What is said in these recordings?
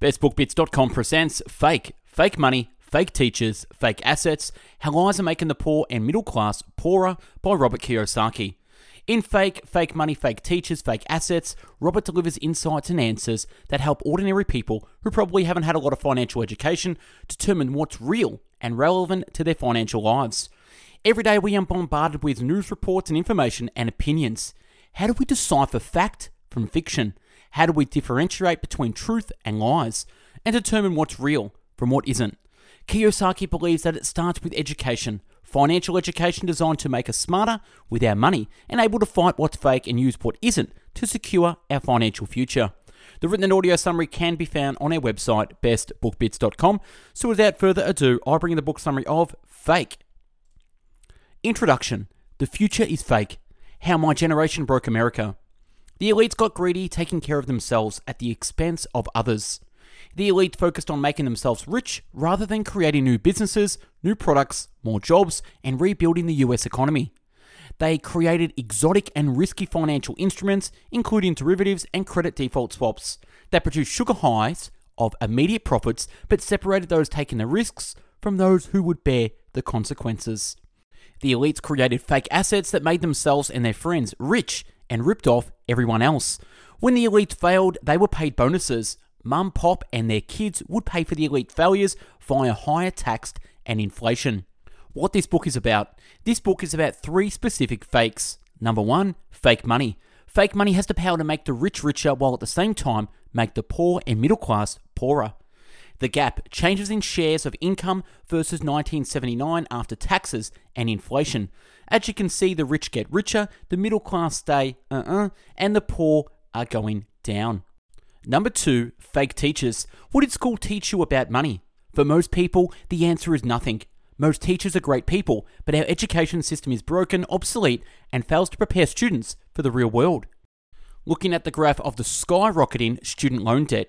BestBookBits.com presents Fake, Fake Money, Fake Teachers, Fake Assets How Lies Are Making the Poor and Middle Class Poorer by Robert Kiyosaki. In Fake, Fake Money, Fake Teachers, Fake Assets, Robert delivers insights and answers that help ordinary people who probably haven't had a lot of financial education determine what's real and relevant to their financial lives. Every day we are bombarded with news reports and information and opinions. How do we decipher fact from fiction? How do we differentiate between truth and lies and determine what's real from what isn't? Kiyosaki believes that it starts with education, financial education designed to make us smarter with our money and able to fight what's fake and use what isn't to secure our financial future. The written and audio summary can be found on our website, bestbookbits.com. So without further ado, I bring you the book summary of Fake. Introduction The Future is Fake How My Generation Broke America. The elites got greedy, taking care of themselves at the expense of others. The elite focused on making themselves rich rather than creating new businesses, new products, more jobs, and rebuilding the US economy. They created exotic and risky financial instruments, including derivatives and credit default swaps, that produced sugar highs of immediate profits but separated those taking the risks from those who would bear the consequences. The elites created fake assets that made themselves and their friends rich and ripped off everyone else. When the elite failed, they were paid bonuses. Mum, pop, and their kids would pay for the elite failures via higher tax and inflation. What this book is about this book is about three specific fakes. Number one, fake money. Fake money has the power to make the rich richer while at the same time make the poor and middle class poorer. The gap changes in shares of income versus 1979 after taxes and inflation. As you can see, the rich get richer, the middle class stay uh uh, and the poor are going down. Number two, fake teachers. What did school teach you about money? For most people, the answer is nothing. Most teachers are great people, but our education system is broken, obsolete, and fails to prepare students for the real world. Looking at the graph of the skyrocketing student loan debt.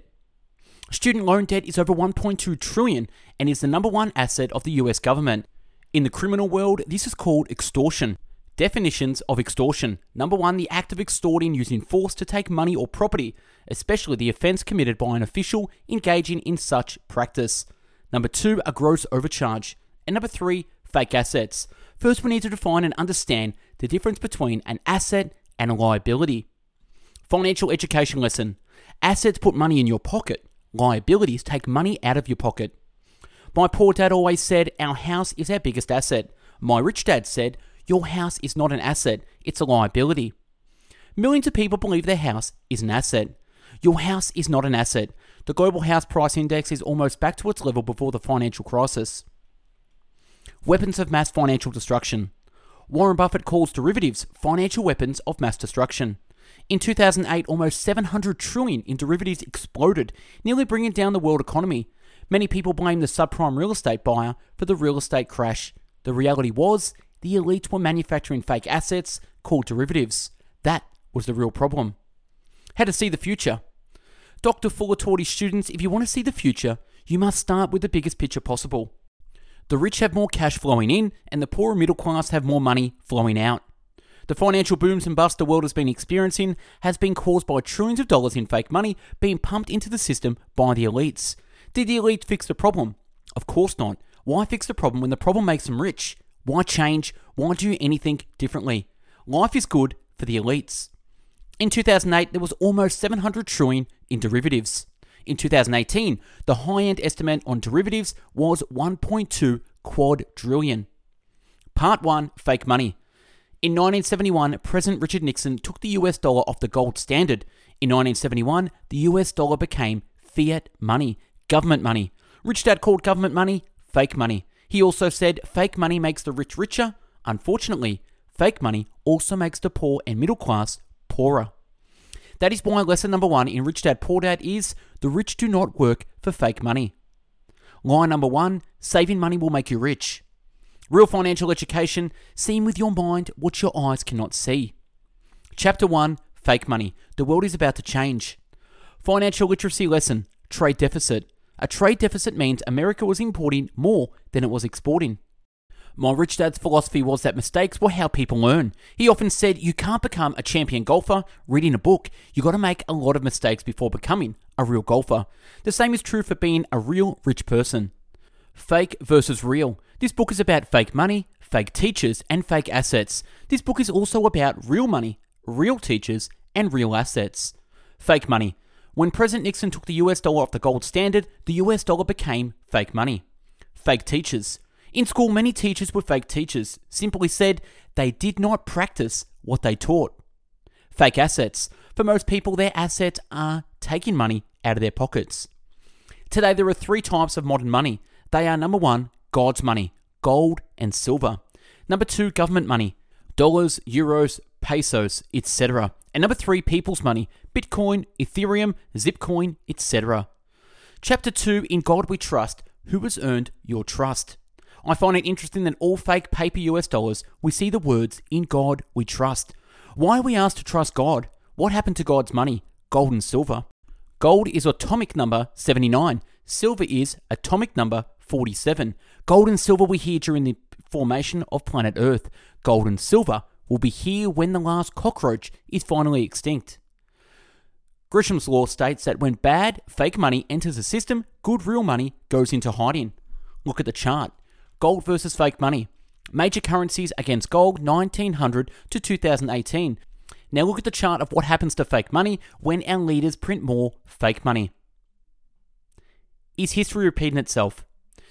Student loan debt is over 1.2 trillion and is the number one asset of the US government. In the criminal world, this is called extortion. Definitions of extortion. Number one, the act of extorting using force to take money or property, especially the offense committed by an official engaging in such practice. Number two, a gross overcharge. And number three, fake assets. First, we need to define and understand the difference between an asset and a liability. Financial education lesson. Assets put money in your pocket. Liabilities take money out of your pocket. My poor dad always said, Our house is our biggest asset. My rich dad said, Your house is not an asset, it's a liability. Millions of people believe their house is an asset. Your house is not an asset. The global house price index is almost back to its level before the financial crisis. Weapons of mass financial destruction. Warren Buffett calls derivatives financial weapons of mass destruction. In 2008, almost 700 trillion in derivatives exploded, nearly bringing down the world economy. Many people blame the subprime real estate buyer for the real estate crash. The reality was, the elites were manufacturing fake assets called derivatives. That was the real problem. How to see the future. Dr. Fuller taught his students if you want to see the future, you must start with the biggest picture possible. The rich have more cash flowing in, and the poor middle class have more money flowing out. The financial booms and busts the world has been experiencing has been caused by trillions of dollars in fake money being pumped into the system by the elites. Did the elites fix the problem? Of course not. Why fix the problem when the problem makes them rich? Why change? Why do anything differently? Life is good for the elites. In 2008, there was almost 700 trillion in derivatives. In 2018, the high-end estimate on derivatives was 1.2 quadrillion. Part 1 Fake Money. In 1971, President Richard Nixon took the US dollar off the gold standard. In 1971, the US dollar became fiat money, government money. Rich Dad called government money fake money. He also said fake money makes the rich richer. Unfortunately, fake money also makes the poor and middle class poorer. That is why lesson number one in Rich Dad Poor Dad is the rich do not work for fake money. Line number one saving money will make you rich. Real financial education, seeing with your mind what your eyes cannot see. Chapter 1 Fake Money. The world is about to change. Financial literacy lesson Trade deficit. A trade deficit means America was importing more than it was exporting. My rich dad's philosophy was that mistakes were how people learn. He often said you can't become a champion golfer reading a book. You got to make a lot of mistakes before becoming a real golfer. The same is true for being a real rich person. Fake versus real. This book is about fake money, fake teachers, and fake assets. This book is also about real money, real teachers, and real assets. Fake money. When President Nixon took the US dollar off the gold standard, the US dollar became fake money. Fake teachers. In school, many teachers were fake teachers. Simply said, they did not practice what they taught. Fake assets. For most people, their assets are taking money out of their pockets. Today, there are three types of modern money. They are number one, God's money, gold and silver. Number two, government money, dollars, euros, pesos, etc. And number three, people's money, Bitcoin, Ethereum, Zipcoin, etc. Chapter 2 In God We Trust Who has earned your trust? I find it interesting that all fake paper US dollars, we see the words In God We Trust. Why are we asked to trust God? What happened to God's money, gold and silver? Gold is atomic number 79, silver is atomic number 47. Gold and silver were here during the formation of planet Earth. Gold and silver will be here when the last cockroach is finally extinct. Gresham's law states that when bad, fake money enters a system, good, real money goes into hiding. Look at the chart. Gold versus fake money. Major currencies against gold 1900 to 2018. Now look at the chart of what happens to fake money when our leaders print more fake money. Is history repeating itself?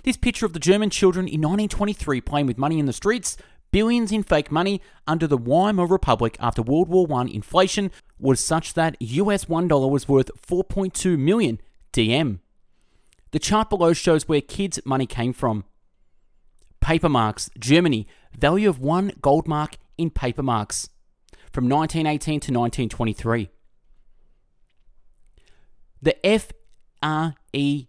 This picture of the German children in 1923 playing with money in the streets, billions in fake money under the Weimar Republic after World War I inflation was such that US $1 was worth 4.2 million DM. The chart below shows where kids' money came from. Paper marks, Germany, value of one gold mark in paper marks from 1918 to 1923. The FRED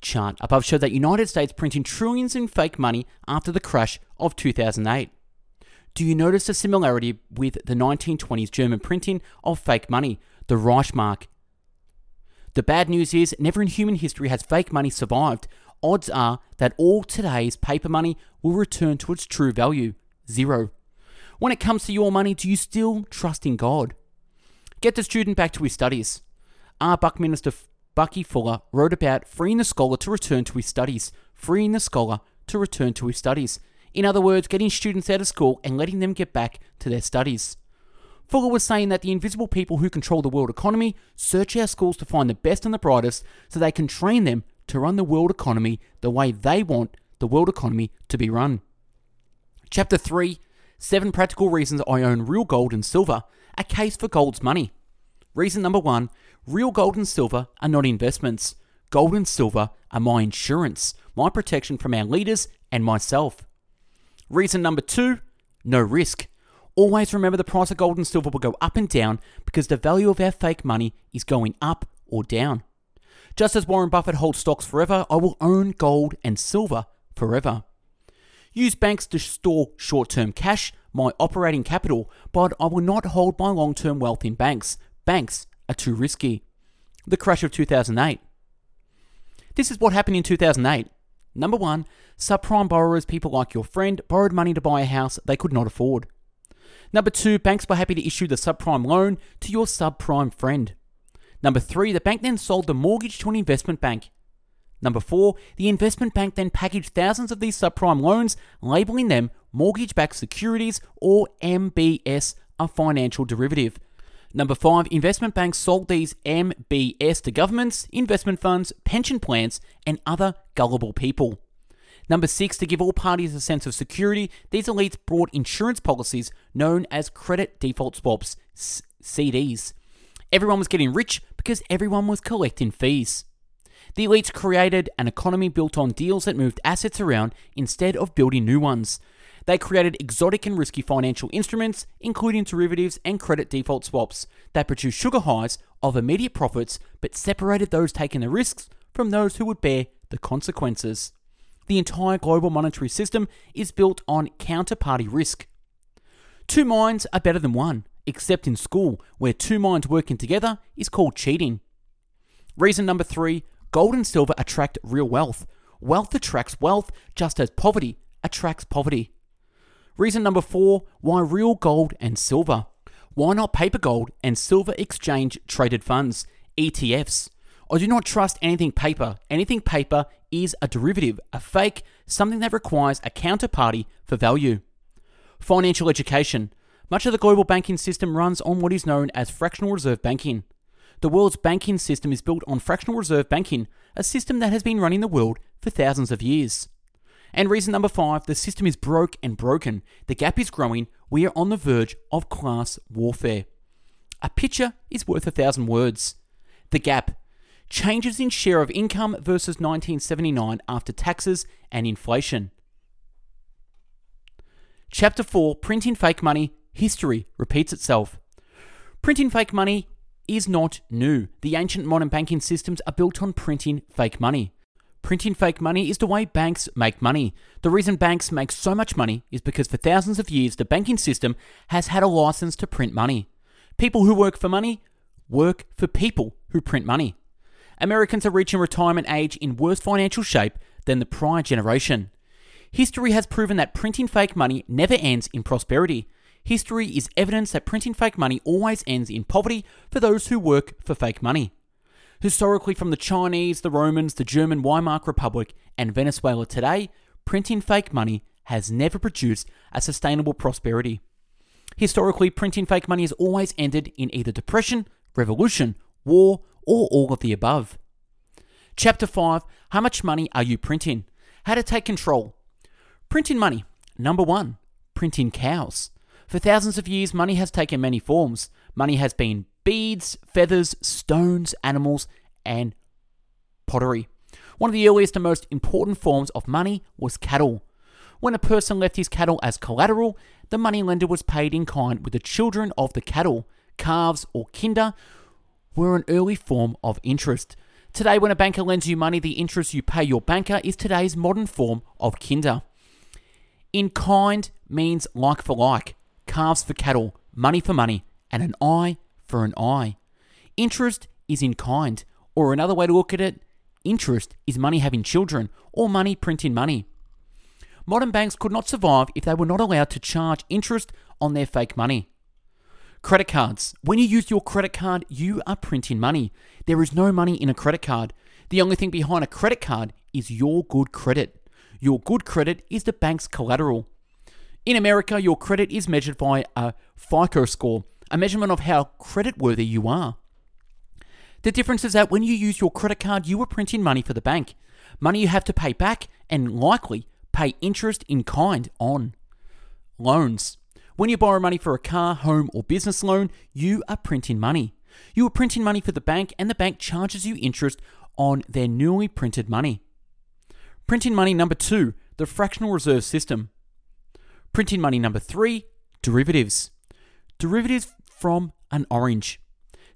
chart above showed that United States printing trillions in fake money after the crash of 2008. Do you notice a similarity with the 1920s German printing of fake money, the Reichsmark? The bad news is, never in human history has fake money survived. Odds are that all today's paper money will return to its true value zero. When it comes to your money, do you still trust in God? Get the student back to his studies. R. Buckminster Bucky Fuller wrote about freeing the scholar to return to his studies, freeing the scholar to return to his studies. In other words, getting students out of school and letting them get back to their studies. Fuller was saying that the invisible people who control the world economy search our schools to find the best and the brightest so they can train them to run the world economy the way they want the world economy to be run. Chapter 3 Seven practical reasons I own real gold and silver, a case for gold's money. Reason number one real gold and silver are not investments. Gold and silver are my insurance, my protection from our leaders and myself. Reason number two no risk. Always remember the price of gold and silver will go up and down because the value of our fake money is going up or down. Just as Warren Buffett holds stocks forever, I will own gold and silver forever. Use banks to store short term cash, my operating capital, but I will not hold my long term wealth in banks. Banks are too risky. The crash of 2008. This is what happened in 2008. Number one, subprime borrowers, people like your friend, borrowed money to buy a house they could not afford. Number two, banks were happy to issue the subprime loan to your subprime friend. Number three, the bank then sold the mortgage to an investment bank. Number four, the investment bank then packaged thousands of these subprime loans, labeling them mortgage backed securities or MBS, a financial derivative. Number five, investment banks sold these MBS to governments, investment funds, pension plans, and other gullible people. Number six, to give all parties a sense of security, these elites brought insurance policies known as credit default swaps, CDs. Everyone was getting rich because everyone was collecting fees. The elites created an economy built on deals that moved assets around instead of building new ones. They created exotic and risky financial instruments, including derivatives and credit default swaps, that produced sugar highs of immediate profits but separated those taking the risks from those who would bear the consequences. The entire global monetary system is built on counterparty risk. Two minds are better than one, except in school, where two minds working together is called cheating. Reason number three Gold and silver attract real wealth. Wealth attracts wealth, just as poverty attracts poverty. Reason number four why real gold and silver? Why not paper gold and silver exchange traded funds, ETFs? I do not trust anything paper. Anything paper is a derivative, a fake, something that requires a counterparty for value. Financial education. Much of the global banking system runs on what is known as fractional reserve banking. The world's banking system is built on fractional reserve banking, a system that has been running the world for thousands of years. And reason number five the system is broke and broken. The gap is growing. We are on the verge of class warfare. A picture is worth a thousand words. The gap changes in share of income versus 1979 after taxes and inflation. Chapter 4 Printing Fake Money History repeats itself. Printing fake money is not new. The ancient modern banking systems are built on printing fake money. Printing fake money is the way banks make money. The reason banks make so much money is because for thousands of years the banking system has had a license to print money. People who work for money work for people who print money. Americans are reaching retirement age in worse financial shape than the prior generation. History has proven that printing fake money never ends in prosperity. History is evidence that printing fake money always ends in poverty for those who work for fake money. Historically, from the Chinese, the Romans, the German Weimar Republic, and Venezuela today, printing fake money has never produced a sustainable prosperity. Historically, printing fake money has always ended in either depression, revolution, war, or all of the above. Chapter 5 How much money are you printing? How to take control. Printing money. Number 1 Printing cows. For thousands of years, money has taken many forms. Money has been beads, feathers, stones, animals, and pottery. One of the earliest and most important forms of money was cattle. When a person left his cattle as collateral, the moneylender was paid in kind with the children of the cattle. Calves or kinder were an early form of interest. Today, when a banker lends you money, the interest you pay your banker is today's modern form of kinder. In kind means like for like, calves for cattle, money for money, and an eye for an eye. Interest is in kind, or another way to look at it, interest is money having children, or money printing money. Modern banks could not survive if they were not allowed to charge interest on their fake money. Credit cards. When you use your credit card, you are printing money. There is no money in a credit card. The only thing behind a credit card is your good credit. Your good credit is the bank's collateral. In America, your credit is measured by a FICO score, a measurement of how creditworthy you are. The difference is that when you use your credit card, you are printing money for the bank. Money you have to pay back and likely pay interest in kind on. Loans. When you borrow money for a car, home, or business loan, you are printing money. You are printing money for the bank, and the bank charges you interest on their newly printed money. Printing money number two, the fractional reserve system. Printing money number three, derivatives. Derivatives from an orange.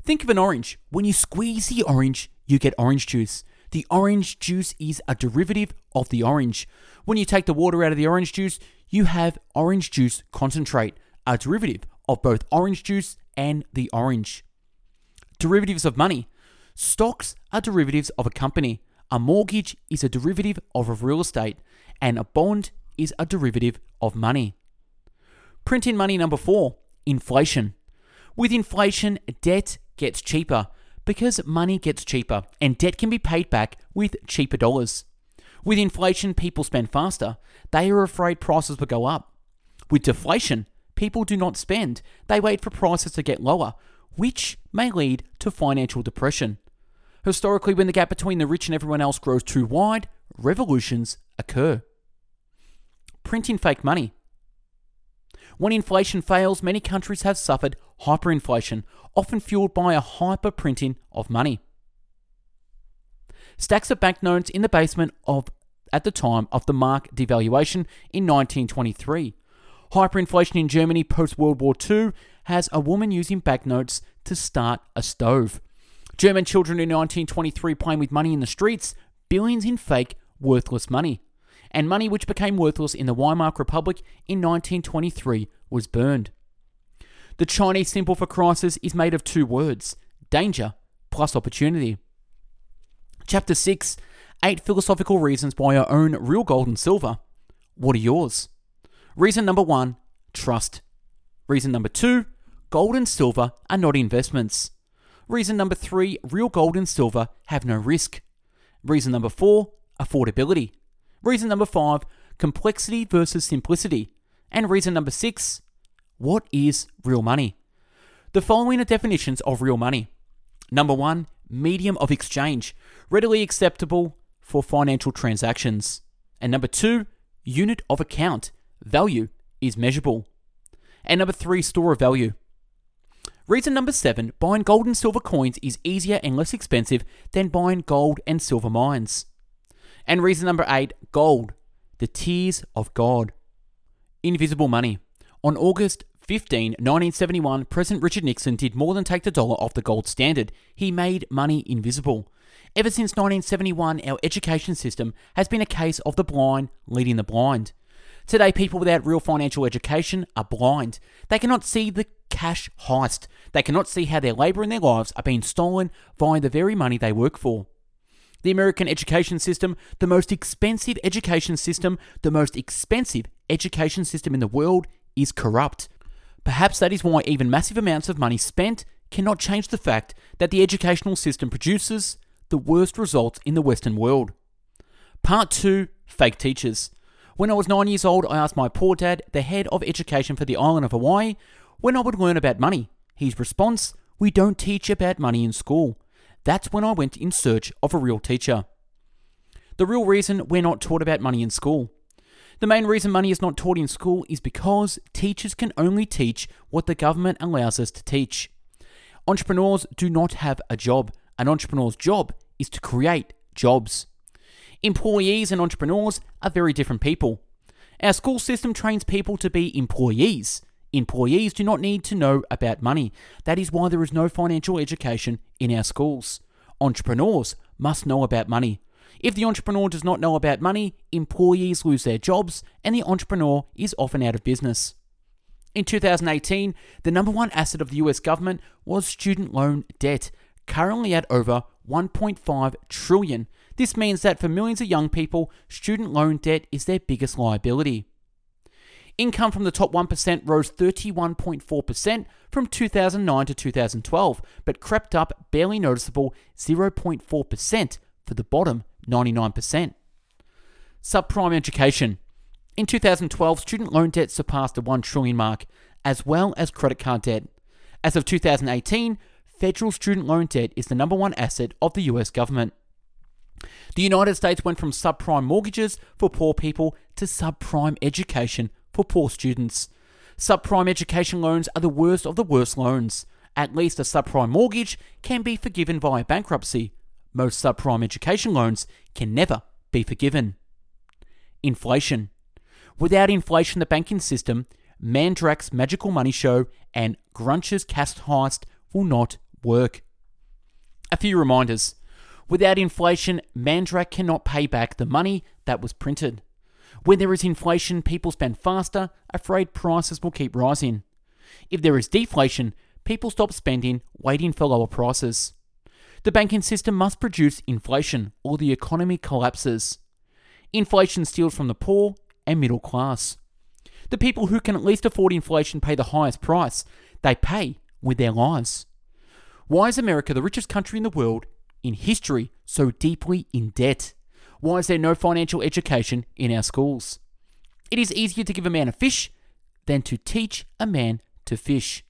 Think of an orange. When you squeeze the orange, you get orange juice. The orange juice is a derivative of the orange. When you take the water out of the orange juice, you have orange juice concentrate, a derivative of both orange juice and the orange. Derivatives of money. Stocks are derivatives of a company. A mortgage is a derivative of real estate, and a bond is a derivative of money. Printing money number four inflation. With inflation, debt gets cheaper because money gets cheaper and debt can be paid back with cheaper dollars. With inflation, people spend faster. They are afraid prices will go up. With deflation, people do not spend. They wait for prices to get lower, which may lead to financial depression. Historically, when the gap between the rich and everyone else grows too wide, revolutions occur. Printing fake money. When inflation fails, many countries have suffered hyperinflation, often fueled by a hyperprinting of money stacks of banknotes in the basement of at the time of the mark devaluation in 1923. Hyperinflation in Germany post World War II has a woman using banknotes to start a stove. German children in 1923 playing with money in the streets, billions in fake, worthless money. And money which became worthless in the Weimar Republic in 1923 was burned. The Chinese symbol for crisis is made of two words danger plus opportunity. Chapter 6 Eight Philosophical Reasons Why I Own Real Gold and Silver. What are yours? Reason number one Trust. Reason number two Gold and silver are not investments. Reason number three real gold and silver have no risk. Reason number four affordability. Reason number five complexity versus simplicity. And reason number six what is real money? The following are definitions of real money. Number one, medium of exchange, readily acceptable for financial transactions. And number two, unit of account, value is measurable. And number three, store of value. Reason number seven buying gold and silver coins is easier and less expensive than buying gold and silver mines. And reason number eight gold, the tears of God. Invisible money. On August 15, 1971, President Richard Nixon did more than take the dollar off the gold standard. He made money invisible. Ever since 1971, our education system has been a case of the blind leading the blind. Today, people without real financial education are blind. They cannot see the cash heist. They cannot see how their labour and their lives are being stolen via the very money they work for. The American education system, the most expensive education system, the most expensive education system in the world, is corrupt. Perhaps that is why even massive amounts of money spent cannot change the fact that the educational system produces the worst results in the Western world. Part 2 Fake Teachers. When I was nine years old, I asked my poor dad, the head of education for the island of Hawaii, when I would learn about money. His response, We don't teach about money in school. That's when I went in search of a real teacher. The real reason we're not taught about money in school. The main reason money is not taught in school is because teachers can only teach what the government allows us to teach. Entrepreneurs do not have a job. An entrepreneur's job is to create jobs. Employees and entrepreneurs are very different people. Our school system trains people to be employees. Employees do not need to know about money. That is why there is no financial education in our schools. Entrepreneurs must know about money. If the entrepreneur does not know about money, employees lose their jobs and the entrepreneur is often out of business. In 2018, the number one asset of the US government was student loan debt, currently at over 1.5 trillion. This means that for millions of young people, student loan debt is their biggest liability. Income from the top 1% rose 31.4% from 2009 to 2012, but crept up barely noticeable 0.4% for the bottom 99%. Subprime education. In 2012, student loan debt surpassed the 1 trillion mark, as well as credit card debt. As of 2018, federal student loan debt is the number one asset of the US government. The United States went from subprime mortgages for poor people to subprime education for poor students. Subprime education loans are the worst of the worst loans. At least a subprime mortgage can be forgiven via bankruptcy. Most subprime education loans can never be forgiven. Inflation. Without inflation, the banking system, Mandrake's magical money show, and Grunch's cash heist will not work. A few reminders. Without inflation, Mandrak cannot pay back the money that was printed. When there is inflation, people spend faster, afraid prices will keep rising. If there is deflation, people stop spending, waiting for lower prices. The banking system must produce inflation, or the economy collapses. Inflation steals from the poor and middle class. The people who can at least afford inflation pay the highest price. They pay with their lives. Why is America the richest country in the world in history so deeply in debt? Why is there no financial education in our schools? It is easier to give a man a fish than to teach a man to fish.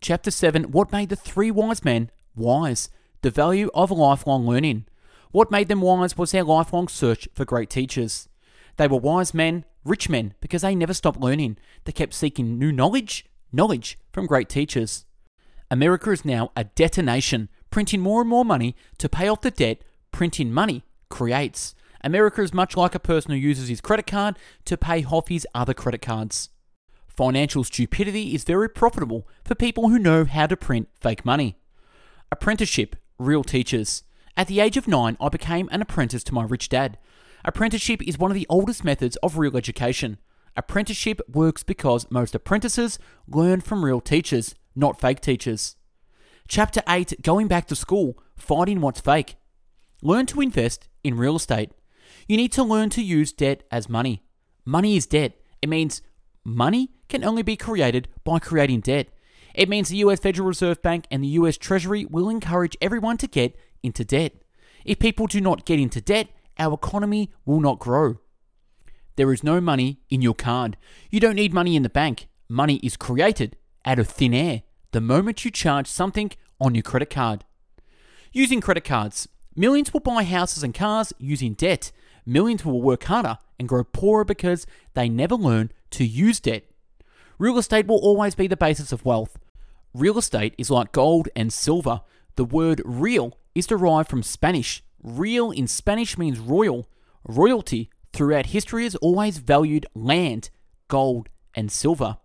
Chapter 7 What made the three wise men wise? The value of lifelong learning. What made them wise was their lifelong search for great teachers. They were wise men, rich men, because they never stopped learning. They kept seeking new knowledge, knowledge from great teachers. America is now a debtor nation, printing more and more money to pay off the debt printing money creates. America is much like a person who uses his credit card to pay off his other credit cards. Financial stupidity is very profitable for people who know how to print fake money. Apprenticeship, real teachers. At the age of nine, I became an apprentice to my rich dad. Apprenticeship is one of the oldest methods of real education. Apprenticeship works because most apprentices learn from real teachers, not fake teachers. Chapter 8 Going Back to School Fighting What's Fake. Learn to invest in real estate. You need to learn to use debt as money. Money is debt. It means money can only be created by creating debt. It means the US Federal Reserve Bank and the US Treasury will encourage everyone to get into debt. If people do not get into debt, our economy will not grow. There is no money in your card. You don't need money in the bank. Money is created out of thin air the moment you charge something on your credit card. Using credit cards, millions will buy houses and cars using debt. Millions will work harder and grow poorer because they never learn to use debt. Real estate will always be the basis of wealth. Real estate is like gold and silver. The word real is derived from Spanish. Real in Spanish means royal. Royalty throughout history has always valued land, gold, and silver.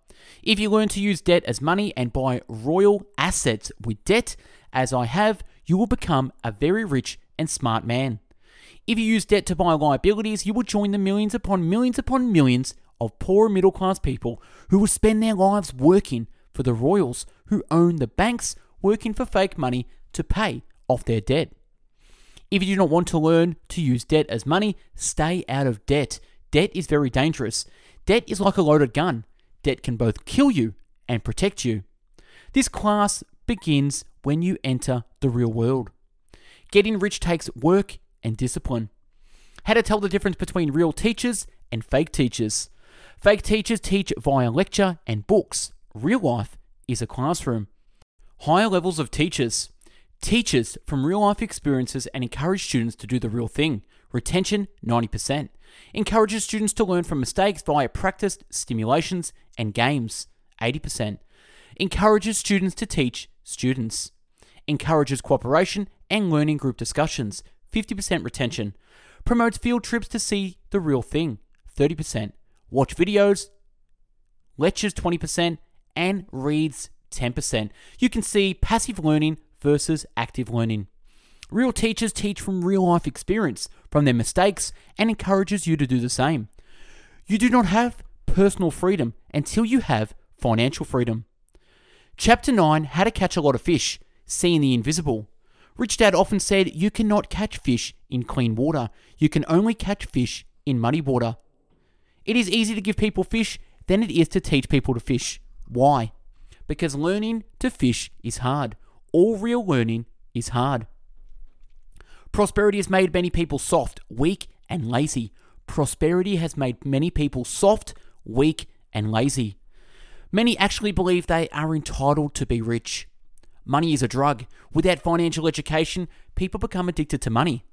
If you learn to use debt as money and buy royal assets with debt, as I have, you will become a very rich and smart man. If you use debt to buy liabilities, you will join the millions upon millions upon millions of poor middle class people who will spend their lives working for the royals who own the banks, working for fake money to pay off their debt. If you do not want to learn to use debt as money, stay out of debt. Debt is very dangerous. Debt is like a loaded gun. Debt can both kill you and protect you. This class begins when you enter the real world. Getting rich takes work and discipline. How to tell the difference between real teachers and fake teachers. Fake teachers teach via lecture and books. Real life is a classroom. Higher levels of teachers. Teachers from real life experiences and encourage students to do the real thing. Retention 90%. Encourages students to learn from mistakes via practiced stimulations and games 80%. Encourages students to teach students. Encourages cooperation and learning group discussions 50% retention. Promotes field trips to see the real thing 30%. Watch videos, lectures 20%, and reads 10%. You can see passive learning versus active learning. Real teachers teach from real life experience, from their mistakes, and encourages you to do the same. You do not have personal freedom until you have financial freedom. Chapter 9 How to Catch a Lot of Fish, Seeing the Invisible. Rich Dad often said, You cannot catch fish in clean water. You can only catch fish in muddy water. It is easy to give people fish than it is to teach people to fish. Why? Because learning to fish is hard. All real learning is hard. Prosperity has made many people soft, weak, and lazy. Prosperity has made many people soft, weak, and lazy. Many actually believe they are entitled to be rich. Money is a drug. Without financial education, people become addicted to money.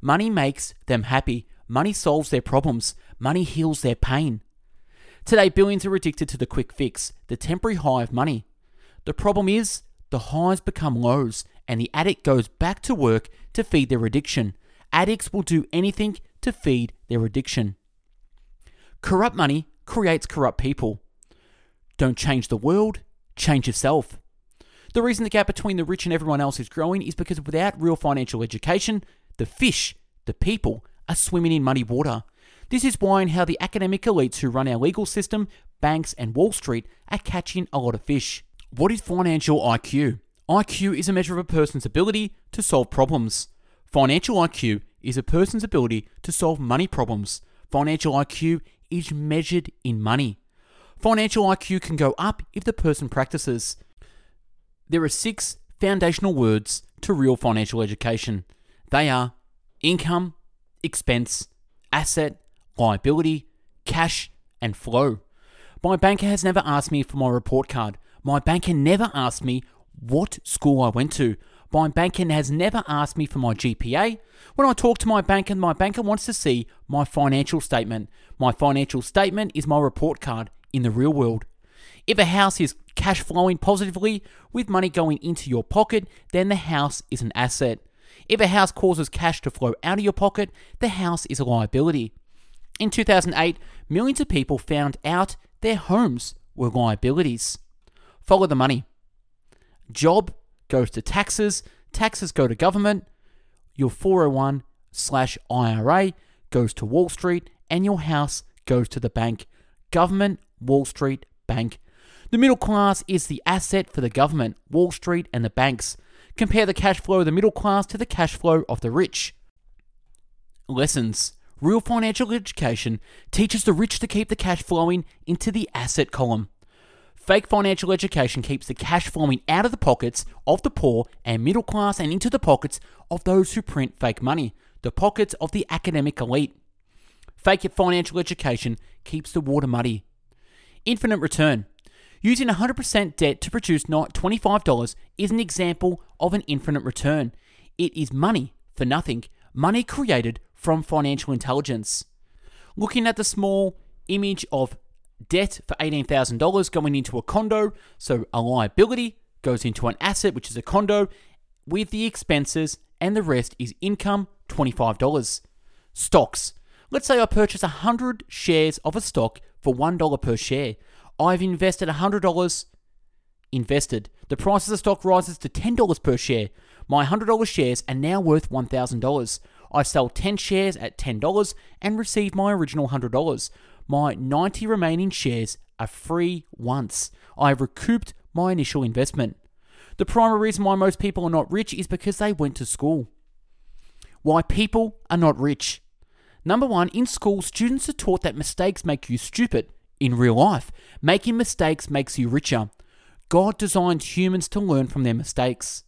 Money makes them happy. Money solves their problems. Money heals their pain. Today, billions are addicted to the quick fix, the temporary high of money. The problem is, the highs become lows, and the addict goes back to work to feed their addiction. Addicts will do anything to feed their addiction. Corrupt money creates corrupt people. Don't change the world, change yourself. The reason the gap between the rich and everyone else is growing is because without real financial education, the fish, the people, are swimming in muddy water. This is why and how the academic elites who run our legal system, banks, and Wall Street are catching a lot of fish. What is financial IQ? IQ is a measure of a person's ability to solve problems. Financial IQ is a person's ability to solve money problems. Financial IQ is measured in money. Financial IQ can go up if the person practices. There are six foundational words to real financial education. They are income, expense, asset, liability, cash, and flow. My banker has never asked me for my report card. My banker never asked me what school I went to. My banker has never asked me for my GPA. When I talk to my banker, my banker wants to see my financial statement. My financial statement is my report card in the real world. If a house is cash flowing positively with money going into your pocket, then the house is an asset. If a house causes cash to flow out of your pocket, the house is a liability. In 2008, millions of people found out their homes were liabilities. Follow the money. Job goes to taxes, taxes go to government, your 401 slash IRA goes to Wall Street, and your house goes to the bank. Government, Wall Street, bank. The middle class is the asset for the government, Wall Street, and the banks. Compare the cash flow of the middle class to the cash flow of the rich. Lessons Real financial education teaches the rich to keep the cash flowing into the asset column. Fake financial education keeps the cash flowing out of the pockets of the poor and middle class and into the pockets of those who print fake money, the pockets of the academic elite. Fake financial education keeps the water muddy. Infinite return. Using 100% debt to produce not $25 is an example of an infinite return. It is money for nothing, money created from financial intelligence. Looking at the small image of debt for $18,000 going into a condo, so a liability goes into an asset, which is a condo, with the expenses, and the rest is income $25. Stocks. Let's say I purchase 100 shares of a stock for $1 per share. I've invested $100 invested. The price of the stock rises to $10 per share. My $100 shares are now worth $1,000. I sell 10 shares at $10 and receive my original $100. My 90 remaining shares are free once. I have recouped my initial investment. The primary reason why most people are not rich is because they went to school. Why people are not rich. Number one, in school, students are taught that mistakes make you stupid. In real life, making mistakes makes you richer. God designed humans to learn from their mistakes.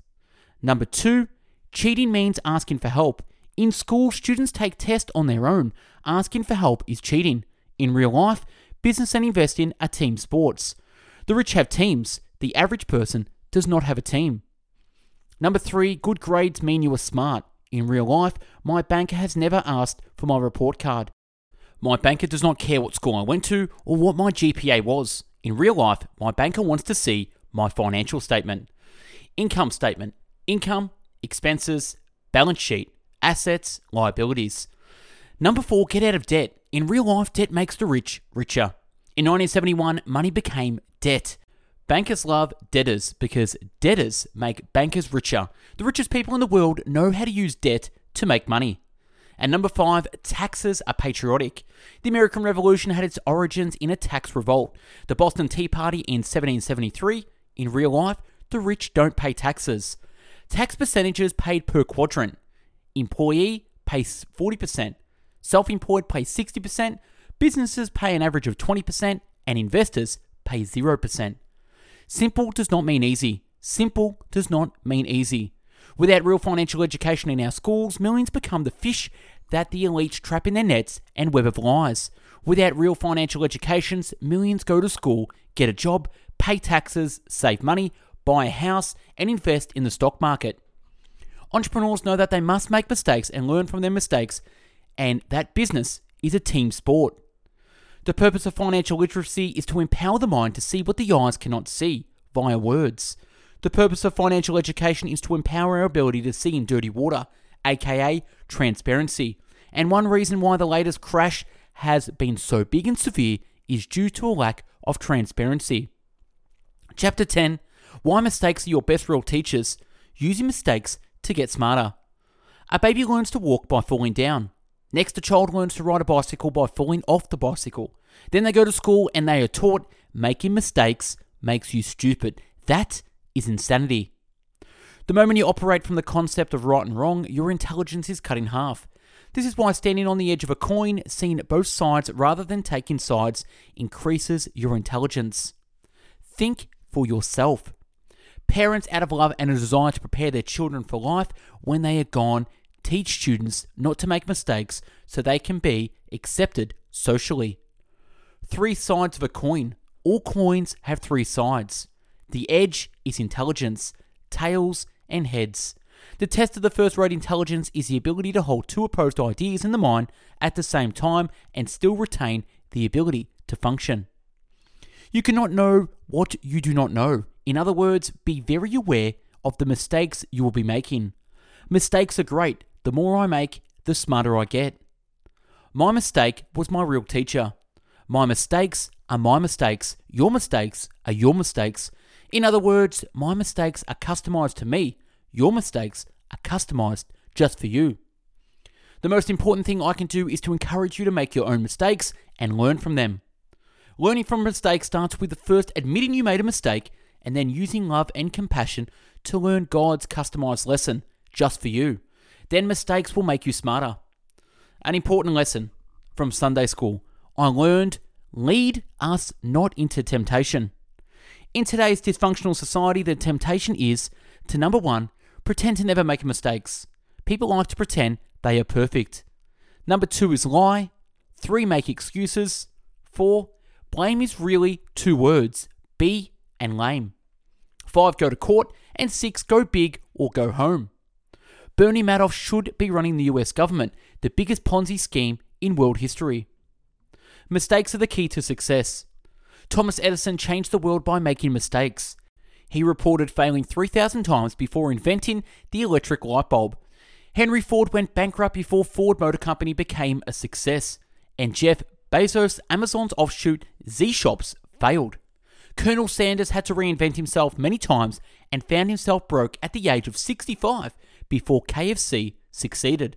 Number two, cheating means asking for help. In school, students take tests on their own. Asking for help is cheating. In real life, business and investing are team sports. The rich have teams, the average person does not have a team. Number three, good grades mean you are smart. In real life, my banker has never asked for my report card. My banker does not care what school I went to or what my GPA was. In real life, my banker wants to see my financial statement. Income statement income, expenses, balance sheet, assets, liabilities. Number four, get out of debt. In real life, debt makes the rich richer. In 1971, money became debt. Bankers love debtors because debtors make bankers richer. The richest people in the world know how to use debt to make money. And number five, taxes are patriotic. The American Revolution had its origins in a tax revolt. The Boston Tea Party in 1773. In real life, the rich don't pay taxes. Tax percentages paid per quadrant. Employee pays 40%, self employed pay 60%, businesses pay an average of 20%, and investors pay 0%. Simple does not mean easy. Simple does not mean easy. Without real financial education in our schools, millions become the fish that the elite trap in their nets and web of lies. Without real financial educations, millions go to school, get a job, pay taxes, save money, buy a house, and invest in the stock market. Entrepreneurs know that they must make mistakes and learn from their mistakes, and that business is a team sport. The purpose of financial literacy is to empower the mind to see what the eyes cannot see via words. The purpose of financial education is to empower our ability to see in dirty water, aka transparency. And one reason why the latest crash has been so big and severe is due to a lack of transparency. Chapter 10 Why mistakes are your best real teachers. Using mistakes to get smarter. A baby learns to walk by falling down. Next, a child learns to ride a bicycle by falling off the bicycle. Then they go to school and they are taught making mistakes makes you stupid. That is insanity. The moment you operate from the concept of right and wrong, your intelligence is cut in half. This is why standing on the edge of a coin, seeing both sides rather than taking sides, increases your intelligence. Think for yourself. Parents, out of love and a desire to prepare their children for life when they are gone, teach students not to make mistakes so they can be accepted socially. Three sides of a coin. All coins have three sides. The edge is intelligence, tails, and heads. The test of the first rate intelligence is the ability to hold two opposed ideas in the mind at the same time and still retain the ability to function. You cannot know what you do not know. In other words, be very aware of the mistakes you will be making. Mistakes are great. The more I make, the smarter I get. My mistake was my real teacher. My mistakes are my mistakes. Your mistakes are your mistakes. In other words, my mistakes are customized to me. Your mistakes are customized just for you. The most important thing I can do is to encourage you to make your own mistakes and learn from them. Learning from mistakes starts with the first admitting you made a mistake and then using love and compassion to learn God's customized lesson just for you. Then mistakes will make you smarter. An important lesson from Sunday school I learned lead us not into temptation. In today's dysfunctional society, the temptation is to number one, pretend to never make mistakes. People like to pretend they are perfect. Number two is lie. Three, make excuses. Four, blame is really two words be and lame. Five, go to court. And six, go big or go home. Bernie Madoff should be running the US government, the biggest Ponzi scheme in world history. Mistakes are the key to success. Thomas Edison changed the world by making mistakes. He reported failing 3,000 times before inventing the electric light bulb. Henry Ford went bankrupt before Ford Motor Company became a success. And Jeff Bezos, Amazon's offshoot Z Shops, failed. Colonel Sanders had to reinvent himself many times and found himself broke at the age of 65 before KFC succeeded.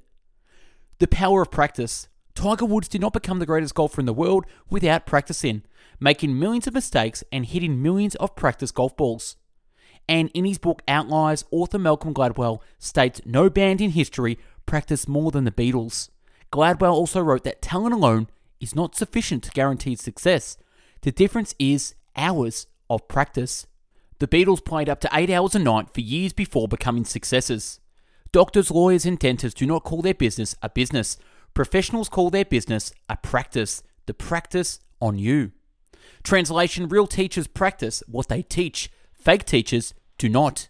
The power of practice. Tiger Woods did not become the greatest golfer in the world without practicing, making millions of mistakes and hitting millions of practice golf balls. And in his book Outliers, author Malcolm Gladwell states no band in history practiced more than the Beatles. Gladwell also wrote that talent alone is not sufficient to guarantee success. The difference is hours of practice. The Beatles played up to 8 hours a night for years before becoming successes. Doctors, lawyers, and dentists do not call their business a business. Professionals call their business a practice, the practice on you. Translation Real teachers practice what they teach, fake teachers do not.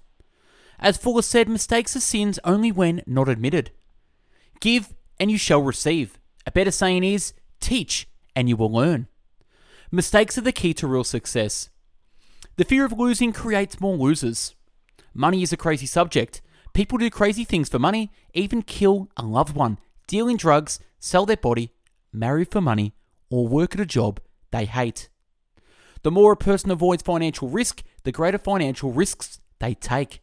As Fuller said, mistakes are sins only when not admitted. Give and you shall receive. A better saying is teach and you will learn. Mistakes are the key to real success. The fear of losing creates more losers. Money is a crazy subject. People do crazy things for money, even kill a loved one, deal in drugs, sell their body, marry for money, or work at a job they hate. The more a person avoids financial risk, the greater financial risks they take.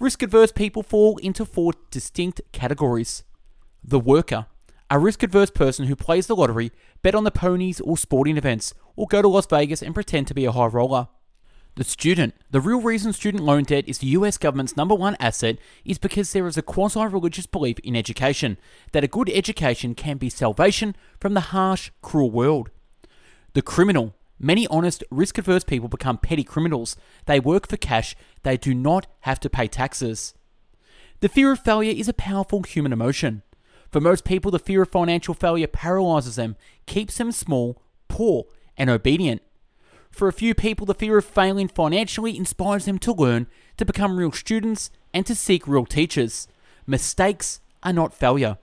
Risk adverse people fall into four distinct categories. The worker, a risk adverse person who plays the lottery, bet on the ponies or sporting events, or go to Las Vegas and pretend to be a high roller. The student. The real reason student loan debt is the US government's number one asset is because there is a quasi religious belief in education that a good education can be salvation from the harsh, cruel world. The criminal. Many honest, risk averse people become petty criminals. They work for cash, they do not have to pay taxes. The fear of failure is a powerful human emotion. For most people, the fear of financial failure paralyzes them, keeps them small, poor, and obedient. For a few people, the fear of failing financially inspires them to learn, to become real students, and to seek real teachers. Mistakes are not failure.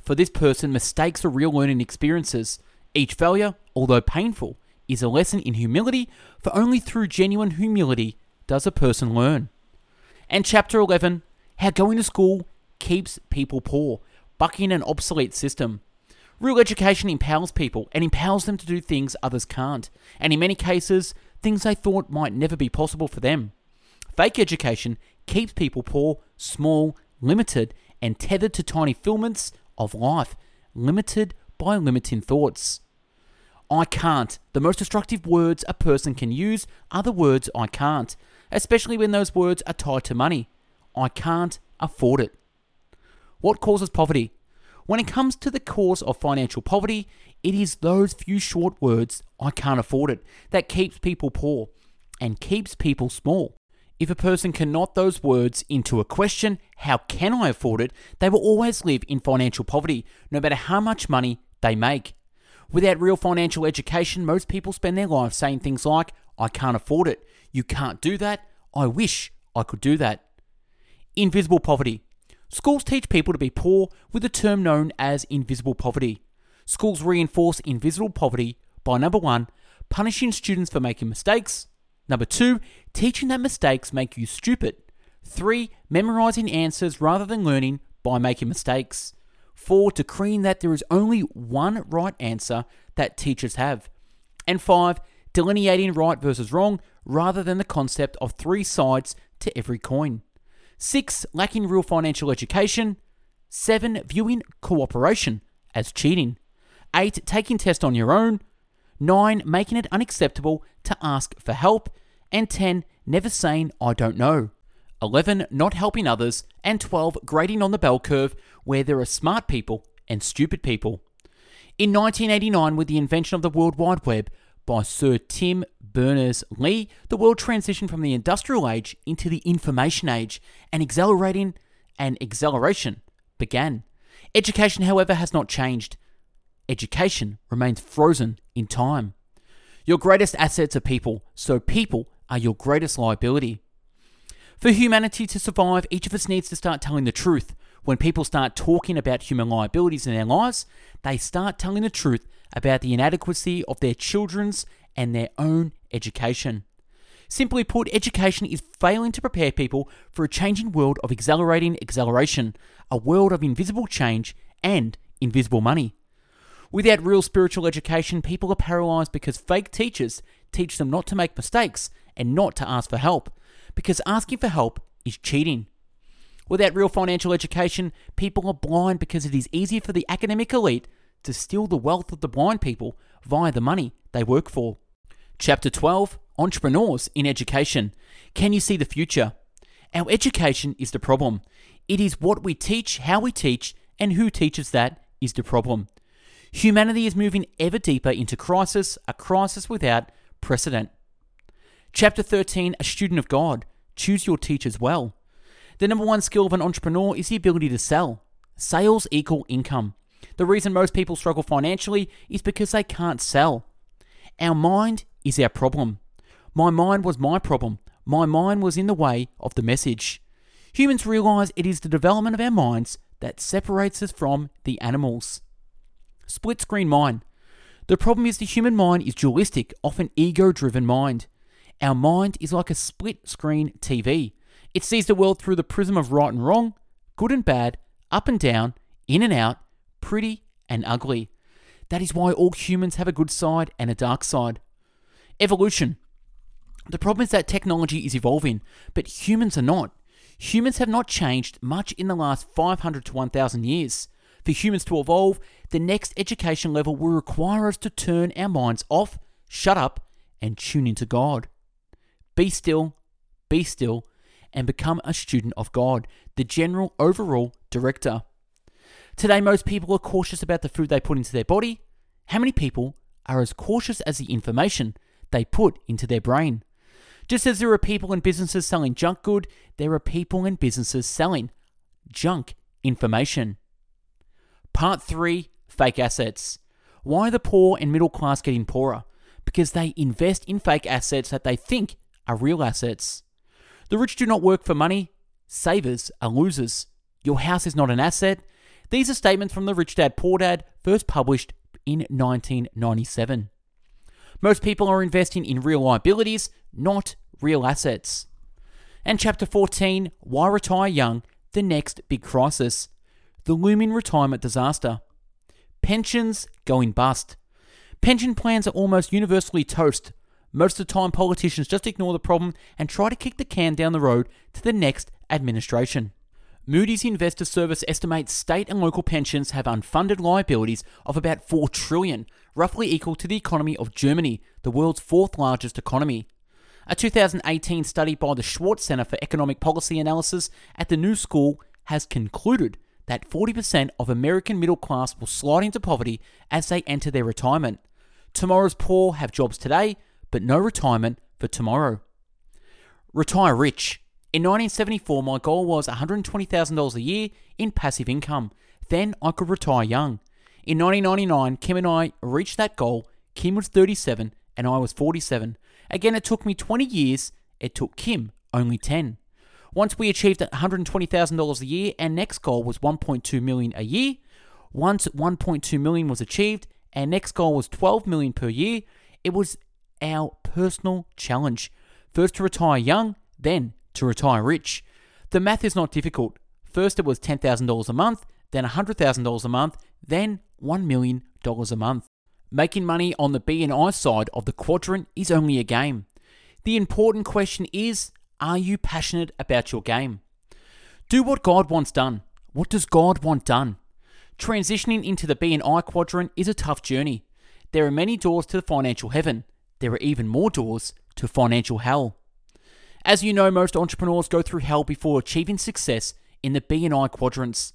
For this person, mistakes are real learning experiences. Each failure, although painful, is a lesson in humility, for only through genuine humility does a person learn. And chapter 11 How going to school keeps people poor, bucking an obsolete system. Real education empowers people and empowers them to do things others can't, and in many cases, things they thought might never be possible for them. Fake education keeps people poor, small, limited, and tethered to tiny filaments of life, limited by limiting thoughts. I can't. The most destructive words a person can use are the words I can't, especially when those words are tied to money. I can't afford it. What causes poverty? When it comes to the cause of financial poverty, it is those few short words, I can't afford it, that keeps people poor and keeps people small. If a person cannot those words into a question, how can I afford it, they will always live in financial poverty, no matter how much money they make. Without real financial education, most people spend their life saying things like, I can't afford it, you can't do that, I wish I could do that. Invisible poverty. Schools teach people to be poor with a term known as invisible poverty. Schools reinforce invisible poverty by number one, punishing students for making mistakes. Number two, teaching that mistakes make you stupid. Three, memorizing answers rather than learning by making mistakes. Four, decreeing that there is only one right answer that teachers have. And five, delineating right versus wrong rather than the concept of three sides to every coin. Six, lacking real financial education. Seven, viewing cooperation as cheating. Eight, taking tests on your own. Nine, making it unacceptable to ask for help. And 10, never saying I don't know. 11, not helping others. And 12, grading on the bell curve where there are smart people and stupid people. In 1989, with the invention of the World Wide Web by Sir Tim Berners Lee, the world transitioned from the industrial age into the information age, and accelerating and acceleration began. Education, however, has not changed. Education remains frozen in time. Your greatest assets are people, so people are your greatest liability. For humanity to survive, each of us needs to start telling the truth. When people start talking about human liabilities in their lives, they start telling the truth about the inadequacy of their children's and their own education. Simply put, education is failing to prepare people for a changing world of accelerating acceleration, a world of invisible change and invisible money. Without real spiritual education, people are paralyzed because fake teachers teach them not to make mistakes and not to ask for help, because asking for help is cheating. Without real financial education, people are blind because it is easier for the academic elite to steal the wealth of the blind people via the money they work for. Chapter 12 Entrepreneurs in Education. Can you see the future? Our education is the problem. It is what we teach, how we teach, and who teaches that is the problem. Humanity is moving ever deeper into crisis, a crisis without precedent. Chapter 13 A Student of God. Choose your teachers well. The number one skill of an entrepreneur is the ability to sell. Sales equal income. The reason most people struggle financially is because they can't sell. Our mind is our problem. My mind was my problem. My mind was in the way of the message. Humans realize it is the development of our minds that separates us from the animals. Split screen mind. The problem is the human mind is dualistic, often ego driven mind. Our mind is like a split screen TV. It sees the world through the prism of right and wrong, good and bad, up and down, in and out, pretty and ugly. That is why all humans have a good side and a dark side. Evolution. The problem is that technology is evolving, but humans are not. Humans have not changed much in the last 500 to 1000 years. For humans to evolve, the next education level will require us to turn our minds off, shut up, and tune into God. Be still, be still, and become a student of God, the general overall director. Today, most people are cautious about the food they put into their body. How many people are as cautious as the information they put into their brain? Just as there are people and businesses selling junk good, there are people and businesses selling junk information. Part 3 Fake Assets. Why the poor and middle class getting poorer? Because they invest in fake assets that they think are real assets. The rich do not work for money, savers are losers. Your house is not an asset. These are statements from the Rich Dad Poor Dad, first published in 1997. Most people are investing in real liabilities, not real assets. And chapter 14 Why Retire Young? The Next Big Crisis. The looming retirement disaster. Pensions going bust. Pension plans are almost universally toast. Most of the time, politicians just ignore the problem and try to kick the can down the road to the next administration. Moody's Investor Service estimates state and local pensions have unfunded liabilities of about 4 trillion, roughly equal to the economy of Germany, the world's fourth largest economy. A 2018 study by the Schwartz Center for Economic Policy Analysis at the New School has concluded that 40% of American middle class will slide into poverty as they enter their retirement. Tomorrow's poor have jobs today, but no retirement for tomorrow. Retire rich. In 1974, my goal was $120,000 a year in passive income. Then I could retire young. In 1999, Kim and I reached that goal. Kim was 37 and I was 47. Again, it took me 20 years. It took Kim only 10. Once we achieved $120,000 a year, our next goal was 1.2 million a year. Once 1.2 million was achieved, our next goal was 12 million per year. It was our personal challenge. First to retire young, then to retire rich. The math is not difficult. First, it was $10,000 a month, then $100,000 a month, then $1 million a month. Making money on the BNI side of the quadrant is only a game. The important question is are you passionate about your game? Do what God wants done. What does God want done? Transitioning into the BNI quadrant is a tough journey. There are many doors to the financial heaven. There are even more doors to financial hell. As you know, most entrepreneurs go through hell before achieving success in the BNI quadrants.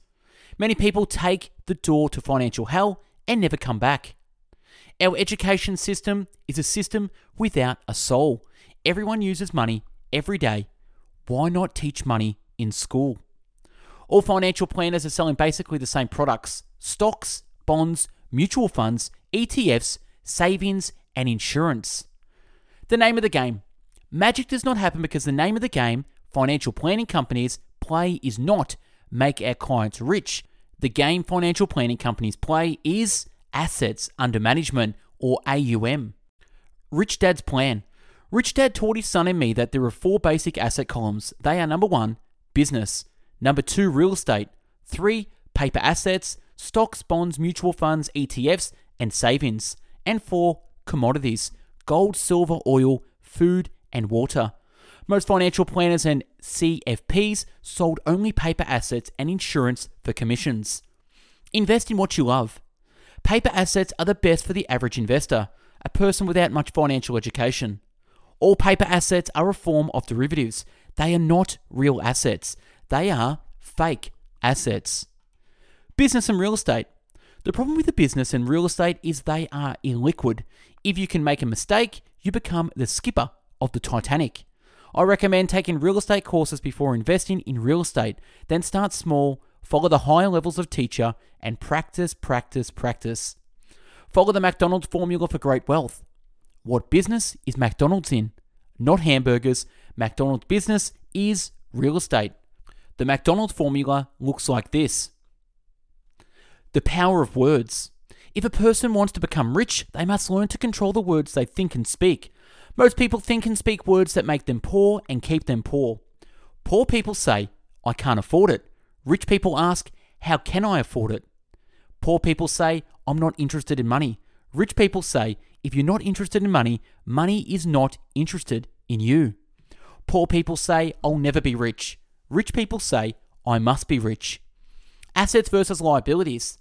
Many people take the door to financial hell and never come back. Our education system is a system without a soul. Everyone uses money every day. Why not teach money in school? All financial planners are selling basically the same products stocks, bonds, mutual funds, ETFs, savings, and insurance. The name of the game magic does not happen because the name of the game financial planning companies play is not make our clients rich. The game financial planning companies play is assets under management or AUM. Rich Dad's plan. Rich Dad taught his son and me that there are four basic asset columns. They are number one, business, number two, real estate, three, paper assets, stocks, bonds, mutual funds, ETFs, and savings, and four, commodities, gold, silver, oil, food, and water. Most financial planners and CFPs sold only paper assets and insurance for commissions. Invest in what you love. Paper assets are the best for the average investor, a person without much financial education. All paper assets are a form of derivatives. They are not real assets, they are fake assets. Business and real estate. The problem with the business and real estate is they are illiquid. If you can make a mistake, you become the skipper of the Titanic. I recommend taking real estate courses before investing in real estate. Then start small, follow the higher levels of teacher, and practice, practice, practice. Follow the McDonald's formula for great wealth. What business is McDonald's in? Not hamburgers. McDonald's business is real estate. The McDonald's formula looks like this The power of words. If a person wants to become rich, they must learn to control the words they think and speak. Most people think and speak words that make them poor and keep them poor. Poor people say, I can't afford it. Rich people ask, How can I afford it? Poor people say, I'm not interested in money. Rich people say, if you're not interested in money, money is not interested in you. Poor people say, I'll never be rich. Rich people say, I must be rich. Assets versus liabilities.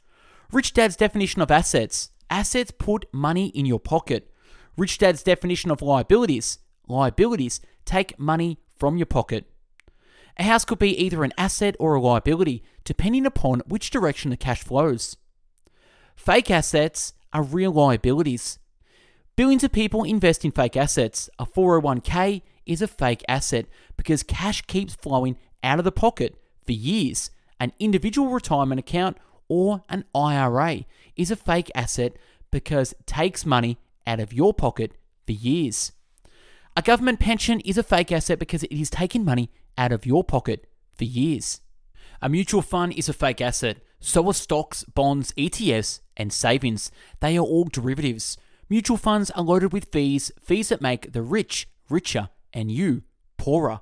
Rich Dad's definition of assets assets put money in your pocket. Rich Dad's definition of liabilities liabilities take money from your pocket. A house could be either an asset or a liability, depending upon which direction the cash flows. Fake assets are real liabilities. Billions of people invest in fake assets. A 401k is a fake asset because cash keeps flowing out of the pocket for years. An individual retirement account or an IRA is a fake asset because it takes money out of your pocket for years. A government pension is a fake asset because it is taking money out of your pocket for years. A mutual fund is a fake asset. So are stocks, bonds, ETFs, and savings. They are all derivatives. Mutual funds are loaded with fees, fees that make the rich richer and you poorer.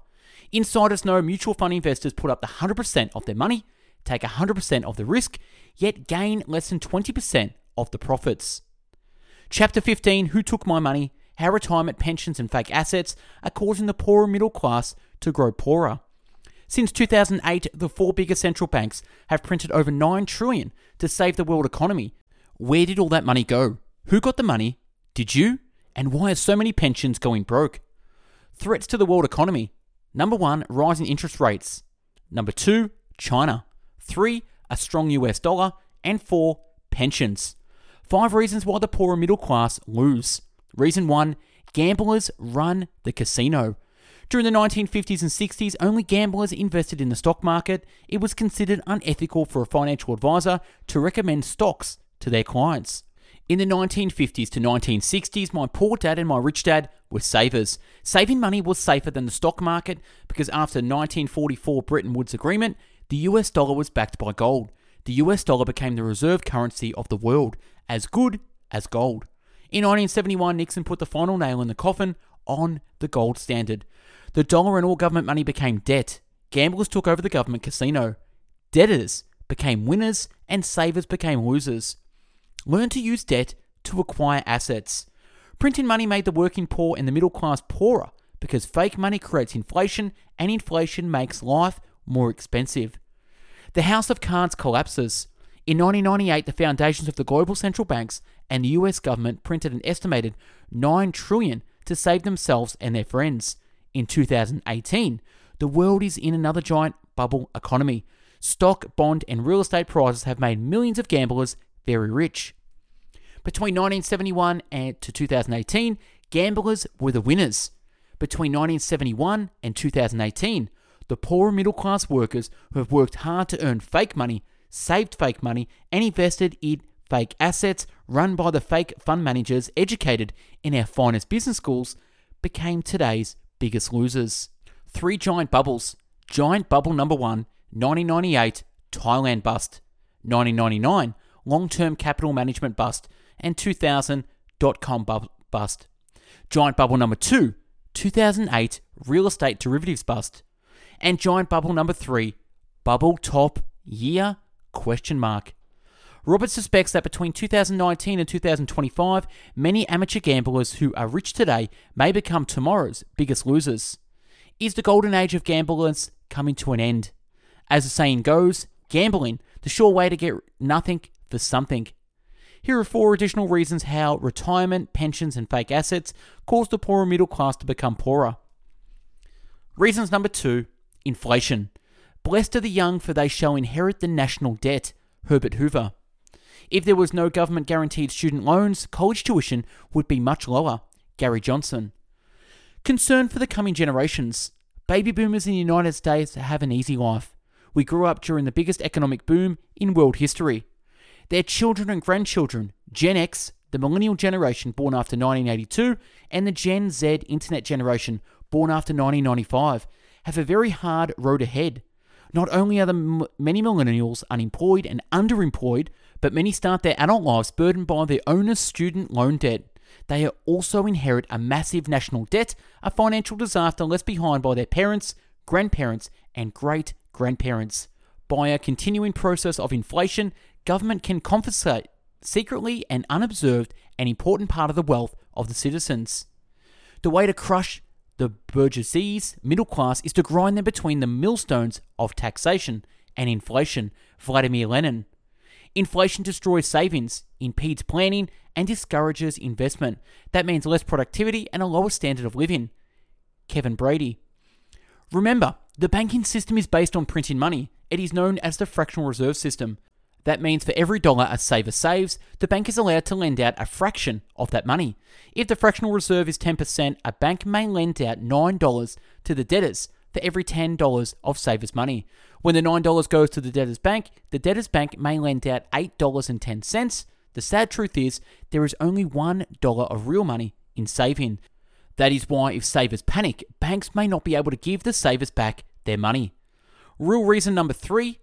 Insiders know mutual fund investors put up the 100% of their money, take 100% of the risk, yet gain less than 20% of the profits. Chapter 15 Who Took My Money? How retirement pensions and fake assets are causing the poorer middle class to grow poorer. Since 2008, the four biggest central banks have printed over 9 trillion to save the world economy. Where did all that money go? Who got the money? Did you? And why are so many pensions going broke? Threats to the world economy. Number 1, rising interest rates. Number 2, China. 3, a strong US dollar, and 4, pensions. 5 reasons why the poor and middle class lose. Reason 1, gamblers run the casino. During the 1950s and 60s, only gamblers invested in the stock market. It was considered unethical for a financial advisor to recommend stocks to their clients. In the 1950s to 1960s, my poor dad and my rich dad were savers. Saving money was safer than the stock market because after 1944 Bretton Woods Agreement, the US dollar was backed by gold. The US dollar became the reserve currency of the world, as good as gold. In 1971, Nixon put the final nail in the coffin on the gold standard. The dollar and all government money became debt. Gamblers took over the government casino. Debtors became winners and savers became losers. Learn to use debt to acquire assets. Printing money made the working poor and the middle class poorer because fake money creates inflation and inflation makes life more expensive. The House of Cards collapses. In 1998, the foundations of the global central banks and the US government printed an estimated 9 trillion to save themselves and their friends. In 2018, the world is in another giant bubble economy. Stock, bond, and real estate prices have made millions of gamblers very rich. Between 1971 and to 2018, gamblers were the winners. Between 1971 and 2018, the poor middle class workers who have worked hard to earn fake money, saved fake money, and invested in fake assets run by the fake fund managers educated in our finest business schools became today's biggest losers. Three giant bubbles. Giant bubble number one, 1998, Thailand bust. 1999, long term capital management bust. And 2000, dot com bust. Giant bubble number two, 2008, real estate derivatives bust. And giant bubble number three, bubble top year question mark. Robert suspects that between 2019 and 2025, many amateur gamblers who are rich today may become tomorrow's biggest losers. Is the golden age of gamblers coming to an end? As the saying goes, gambling, the sure way to get nothing for something. Here are four additional reasons how retirement, pensions, and fake assets cause the poorer middle class to become poorer. Reasons number two inflation. Blessed are the young, for they shall inherit the national debt. Herbert Hoover. If there was no government guaranteed student loans, college tuition would be much lower. Gary Johnson. Concern for the coming generations. Baby boomers in the United States have an easy life. We grew up during the biggest economic boom in world history. Their children and grandchildren, Gen X, the millennial generation born after 1982, and the Gen Z internet generation born after 1995, have a very hard road ahead. Not only are the m- many millennials unemployed and underemployed, but many start their adult lives burdened by their owner's student loan debt. They also inherit a massive national debt, a financial disaster left behind by their parents, grandparents, and great grandparents. By a continuing process of inflation, government can confiscate secretly and unobserved an important part of the wealth of the citizens. The way to crush the bourgeoisie's middle class is to grind them between the millstones of taxation and inflation. Vladimir Lenin. Inflation destroys savings, impedes planning, and discourages investment. That means less productivity and a lower standard of living. Kevin Brady. Remember, the banking system is based on printing money. It is known as the fractional reserve system. That means for every dollar a saver saves, the bank is allowed to lend out a fraction of that money. If the fractional reserve is 10%, a bank may lend out $9 to the debtors for every $10 of savers' money. When the $9 goes to the debtor's bank, the debtor's bank may lend out $8.10. The sad truth is, there is only $1 of real money in saving. That is why, if savers panic, banks may not be able to give the savers back their money. Real reason number three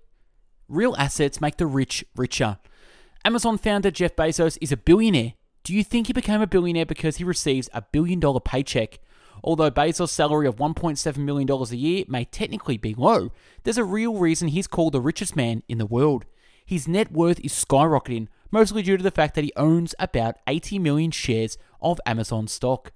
real assets make the rich richer. Amazon founder Jeff Bezos is a billionaire. Do you think he became a billionaire because he receives a billion dollar paycheck? Although Bezos' salary of $1.7 million a year may technically be low, there's a real reason he's called the richest man in the world. His net worth is skyrocketing, mostly due to the fact that he owns about 80 million shares of Amazon stock.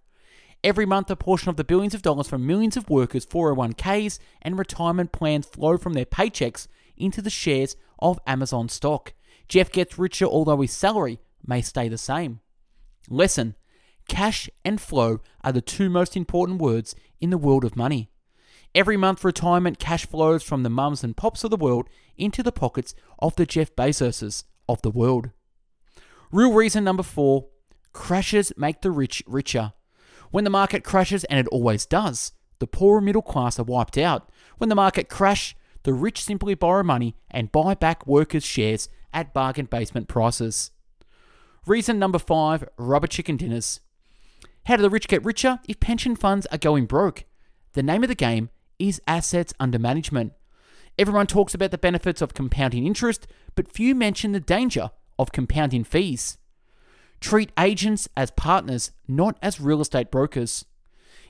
Every month, a portion of the billions of dollars from millions of workers' 401ks and retirement plans flow from their paychecks into the shares of Amazon stock. Jeff gets richer, although his salary may stay the same. Lesson Cash and flow are the two most important words in the world of money. Every month, retirement cash flows from the mums and pops of the world into the pockets of the Jeff Bezoses of the world. Real reason number four crashes make the rich richer. When the market crashes, and it always does, the poor and middle class are wiped out. When the market crash, the rich simply borrow money and buy back workers' shares at bargain basement prices. Reason number five rubber chicken dinners. How do the rich get richer if pension funds are going broke? The name of the game is assets under management. Everyone talks about the benefits of compounding interest, but few mention the danger of compounding fees. Treat agents as partners, not as real estate brokers.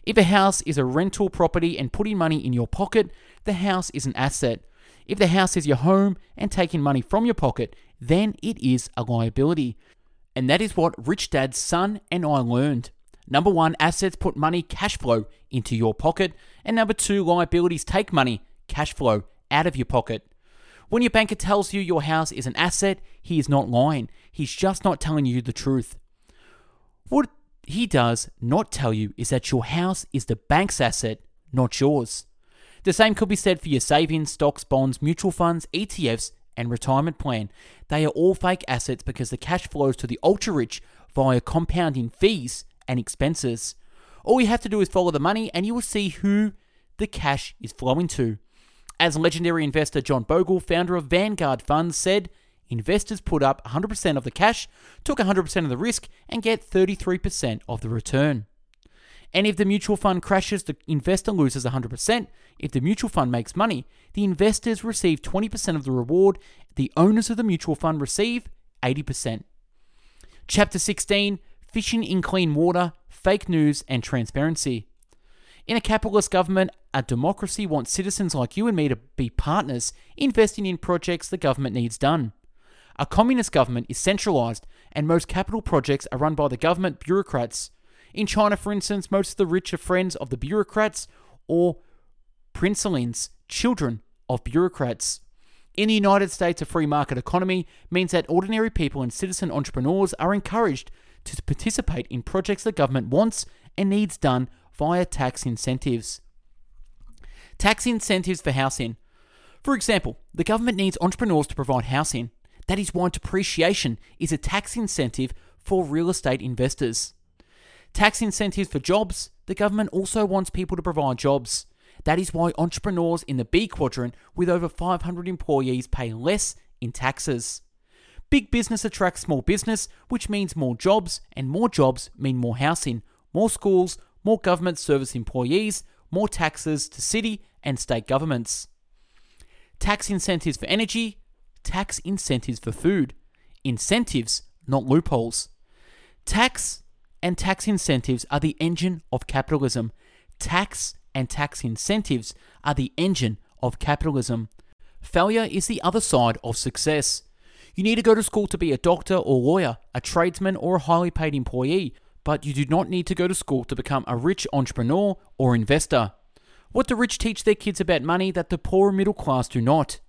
If a house is a rental property and putting money in your pocket, the house is an asset. If the house is your home and taking money from your pocket, then it is a liability. And that is what Rich Dad's son and I learned. Number one, assets put money, cash flow into your pocket. And number two, liabilities take money, cash flow out of your pocket. When your banker tells you your house is an asset, he is not lying. He's just not telling you the truth. What he does not tell you is that your house is the bank's asset, not yours. The same could be said for your savings, stocks, bonds, mutual funds, ETFs, and retirement plan. They are all fake assets because the cash flows to the ultra rich via compounding fees and expenses. All you have to do is follow the money and you will see who the cash is flowing to. As legendary investor John Bogle, founder of Vanguard Funds, said, investors put up 100% of the cash, took 100% of the risk, and get 33% of the return. And if the mutual fund crashes, the investor loses 100%. If the mutual fund makes money, the investors receive 20% of the reward. The owners of the mutual fund receive 80%. Chapter 16 Fishing in Clean Water, Fake News, and Transparency. In a capitalist government, a democracy wants citizens like you and me to be partners, investing in projects the government needs done. A communist government is centralized, and most capital projects are run by the government bureaucrats. In China, for instance, most of the rich are friends of the bureaucrats or princelings, children of bureaucrats. In the United States, a free market economy means that ordinary people and citizen entrepreneurs are encouraged to participate in projects the government wants and needs done via tax incentives. Tax incentives for housing. For example, the government needs entrepreneurs to provide housing. That is why depreciation is a tax incentive for real estate investors. Tax incentives for jobs. The government also wants people to provide jobs. That is why entrepreneurs in the B quadrant with over 500 employees pay less in taxes. Big business attracts small business, which means more jobs, and more jobs mean more housing, more schools, more government service employees, more taxes to city and state governments. Tax incentives for energy, tax incentives for food. Incentives, not loopholes. Tax and tax incentives are the engine of capitalism. Tax and tax incentives are the engine of capitalism. Failure is the other side of success. You need to go to school to be a doctor or lawyer, a tradesman, or a highly paid employee, but you do not need to go to school to become a rich entrepreneur or investor. What do rich teach their kids about money that the poor and middle class do not?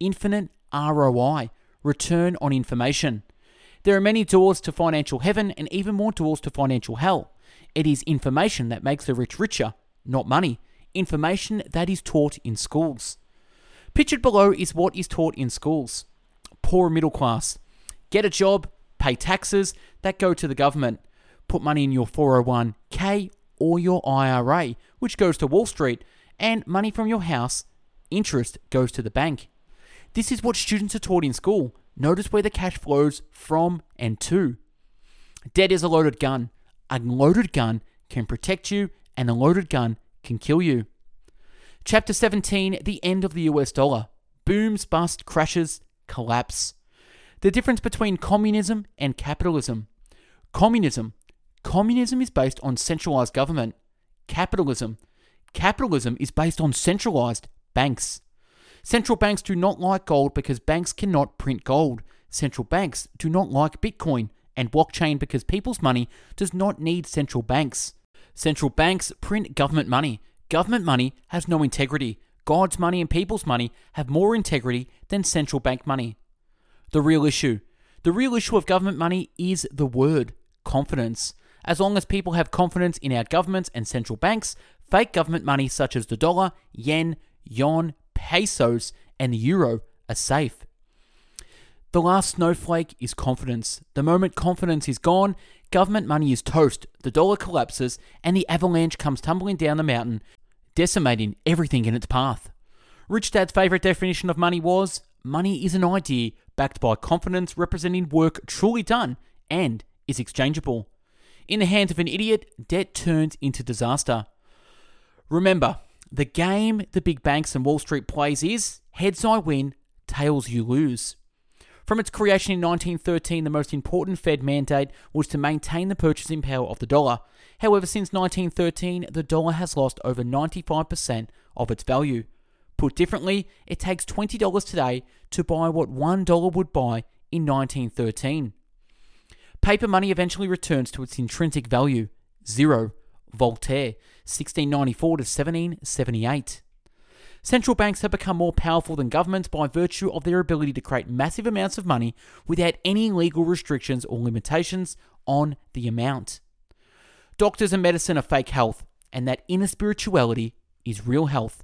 Infinite ROI, return on information. There are many doors to financial heaven and even more doors to financial hell. It is information that makes the rich richer, not money. Information that is taught in schools. Pictured below is what is taught in schools. Poor middle class. Get a job, pay taxes that go to the government. Put money in your 401k or your IRA, which goes to Wall Street, and money from your house, interest goes to the bank. This is what students are taught in school. Notice where the cash flows from and to. Debt is a loaded gun. A loaded gun can protect you, and a loaded gun can kill you. Chapter 17 The End of the US Dollar. Booms, bust, crashes, collapse. The difference between communism and capitalism. Communism. Communism is based on centralized government. Capitalism. Capitalism is based on centralized banks. Central banks do not like gold because banks cannot print gold. Central banks do not like Bitcoin and blockchain because people's money does not need central banks. Central banks print government money. Government money has no integrity. God's money and people's money have more integrity than central bank money. The real issue. The real issue of government money is the word confidence. As long as people have confidence in our governments and central banks, fake government money such as the dollar, yen, yuan, pesos, and the euro are safe. The last snowflake is confidence. The moment confidence is gone, government money is toast, the dollar collapses, and the avalanche comes tumbling down the mountain, decimating everything in its path. Rich Dad's favourite definition of money was money is an idea backed by confidence representing work truly done and is exchangeable. In the hands of an idiot, debt turns into disaster. Remember, the game the big banks and Wall Street plays is heads I win, tails you lose. From its creation in 1913, the most important Fed mandate was to maintain the purchasing power of the dollar. However, since 1913, the dollar has lost over 95% of its value. Put differently, it takes $20 today to buy what $1 would buy in 1913. Paper money eventually returns to its intrinsic value, zero. Voltaire, 1694 to 1778. Central banks have become more powerful than governments by virtue of their ability to create massive amounts of money without any legal restrictions or limitations on the amount. Doctors and medicine are fake health, and that inner spirituality is real health.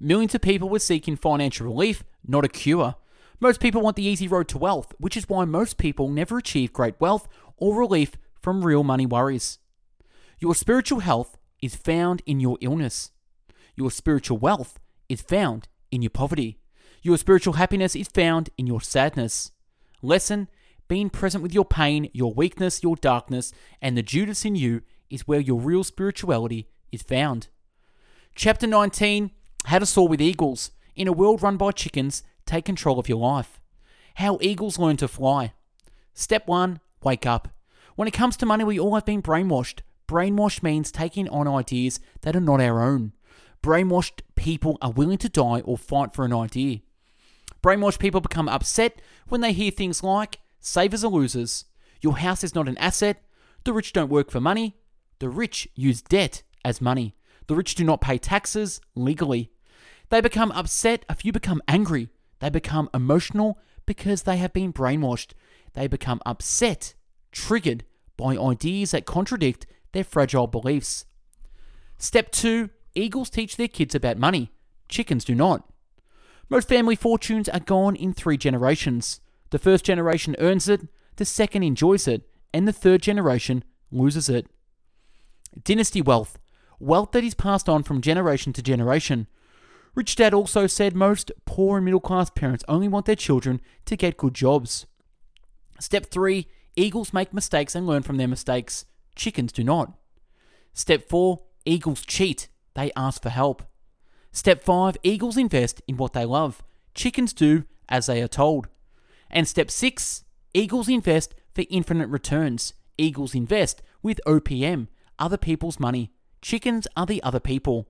Millions of people were seeking financial relief, not a cure. Most people want the easy road to wealth, which is why most people never achieve great wealth or relief from real money worries. Your spiritual health is found in your illness. Your spiritual wealth is found in your poverty. Your spiritual happiness is found in your sadness. Lesson being present with your pain, your weakness, your darkness, and the Judas in you is where your real spirituality is found. Chapter 19 How to Soar with Eagles. In a world run by chickens, take control of your life. How eagles learn to fly. Step 1 Wake up. When it comes to money, we all have been brainwashed. Brainwashed means taking on ideas that are not our own. Brainwashed people are willing to die or fight for an idea. Brainwashed people become upset when they hear things like savers are losers, your house is not an asset, the rich don't work for money, the rich use debt as money, the rich do not pay taxes legally. They become upset, a few become angry, they become emotional because they have been brainwashed. They become upset, triggered by ideas that contradict their fragile beliefs. Step 2 Eagles teach their kids about money, chickens do not. Most family fortunes are gone in three generations. The first generation earns it, the second enjoys it, and the third generation loses it. Dynasty wealth wealth that is passed on from generation to generation. Rich Dad also said most poor and middle class parents only want their children to get good jobs. Step 3 Eagles make mistakes and learn from their mistakes. Chickens do not. Step 4 Eagles cheat, they ask for help. Step 5 Eagles invest in what they love. Chickens do as they are told. And step 6 Eagles invest for infinite returns. Eagles invest with OPM, other people's money. Chickens are the other people.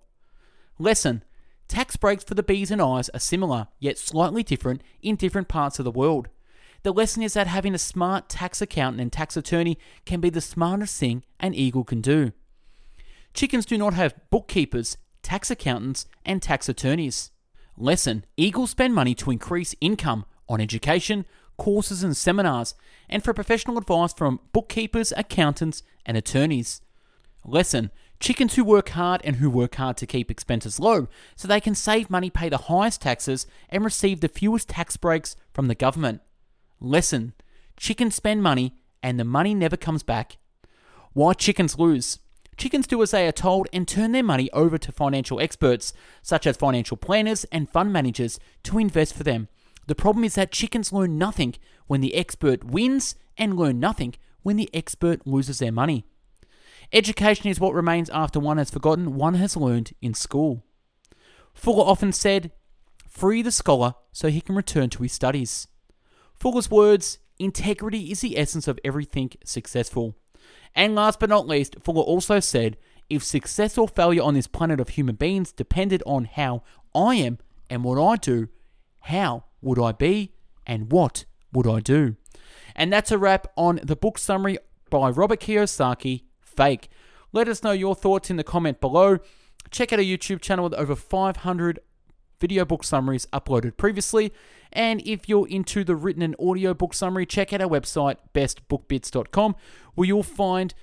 Lesson Tax breaks for the B's and I's are similar, yet slightly different in different parts of the world. The lesson is that having a smart tax accountant and tax attorney can be the smartest thing an eagle can do. Chickens do not have bookkeepers, tax accountants, and tax attorneys. Lesson Eagles spend money to increase income on education, courses, and seminars, and for professional advice from bookkeepers, accountants, and attorneys. Lesson Chickens who work hard and who work hard to keep expenses low so they can save money, pay the highest taxes, and receive the fewest tax breaks from the government. Lesson Chickens spend money and the money never comes back. Why chickens lose? Chickens do as they are told and turn their money over to financial experts, such as financial planners and fund managers, to invest for them. The problem is that chickens learn nothing when the expert wins and learn nothing when the expert loses their money. Education is what remains after one has forgotten one has learned in school. Fuller often said, Free the scholar so he can return to his studies. Fuller's words, integrity is the essence of everything successful. And last but not least, Fuller also said, if success or failure on this planet of human beings depended on how I am and what I do, how would I be and what would I do? And that's a wrap on the book summary by Robert Kiyosaki, Fake. Let us know your thoughts in the comment below. Check out our YouTube channel with over 500 video book summaries uploaded previously. And if you're into the written and audio book summary, check out our website, bestbookbits.com, where you'll find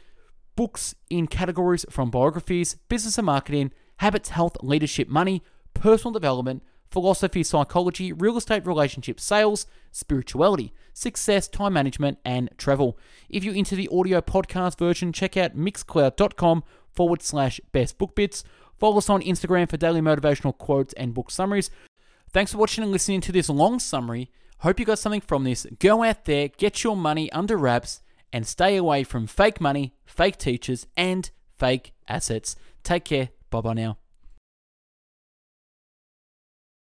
books in categories from biographies, business and marketing, habits, health, leadership, money, personal development, philosophy, psychology, real estate, relationships, sales, spirituality, success, time management, and travel. If you're into the audio podcast version, check out mixcloud.com forward slash best book bits. Follow us on Instagram for daily motivational quotes and book summaries. Thanks for watching and listening to this long summary. Hope you got something from this. Go out there, get your money under wraps, and stay away from fake money, fake teachers, and fake assets. Take care. Bye bye now.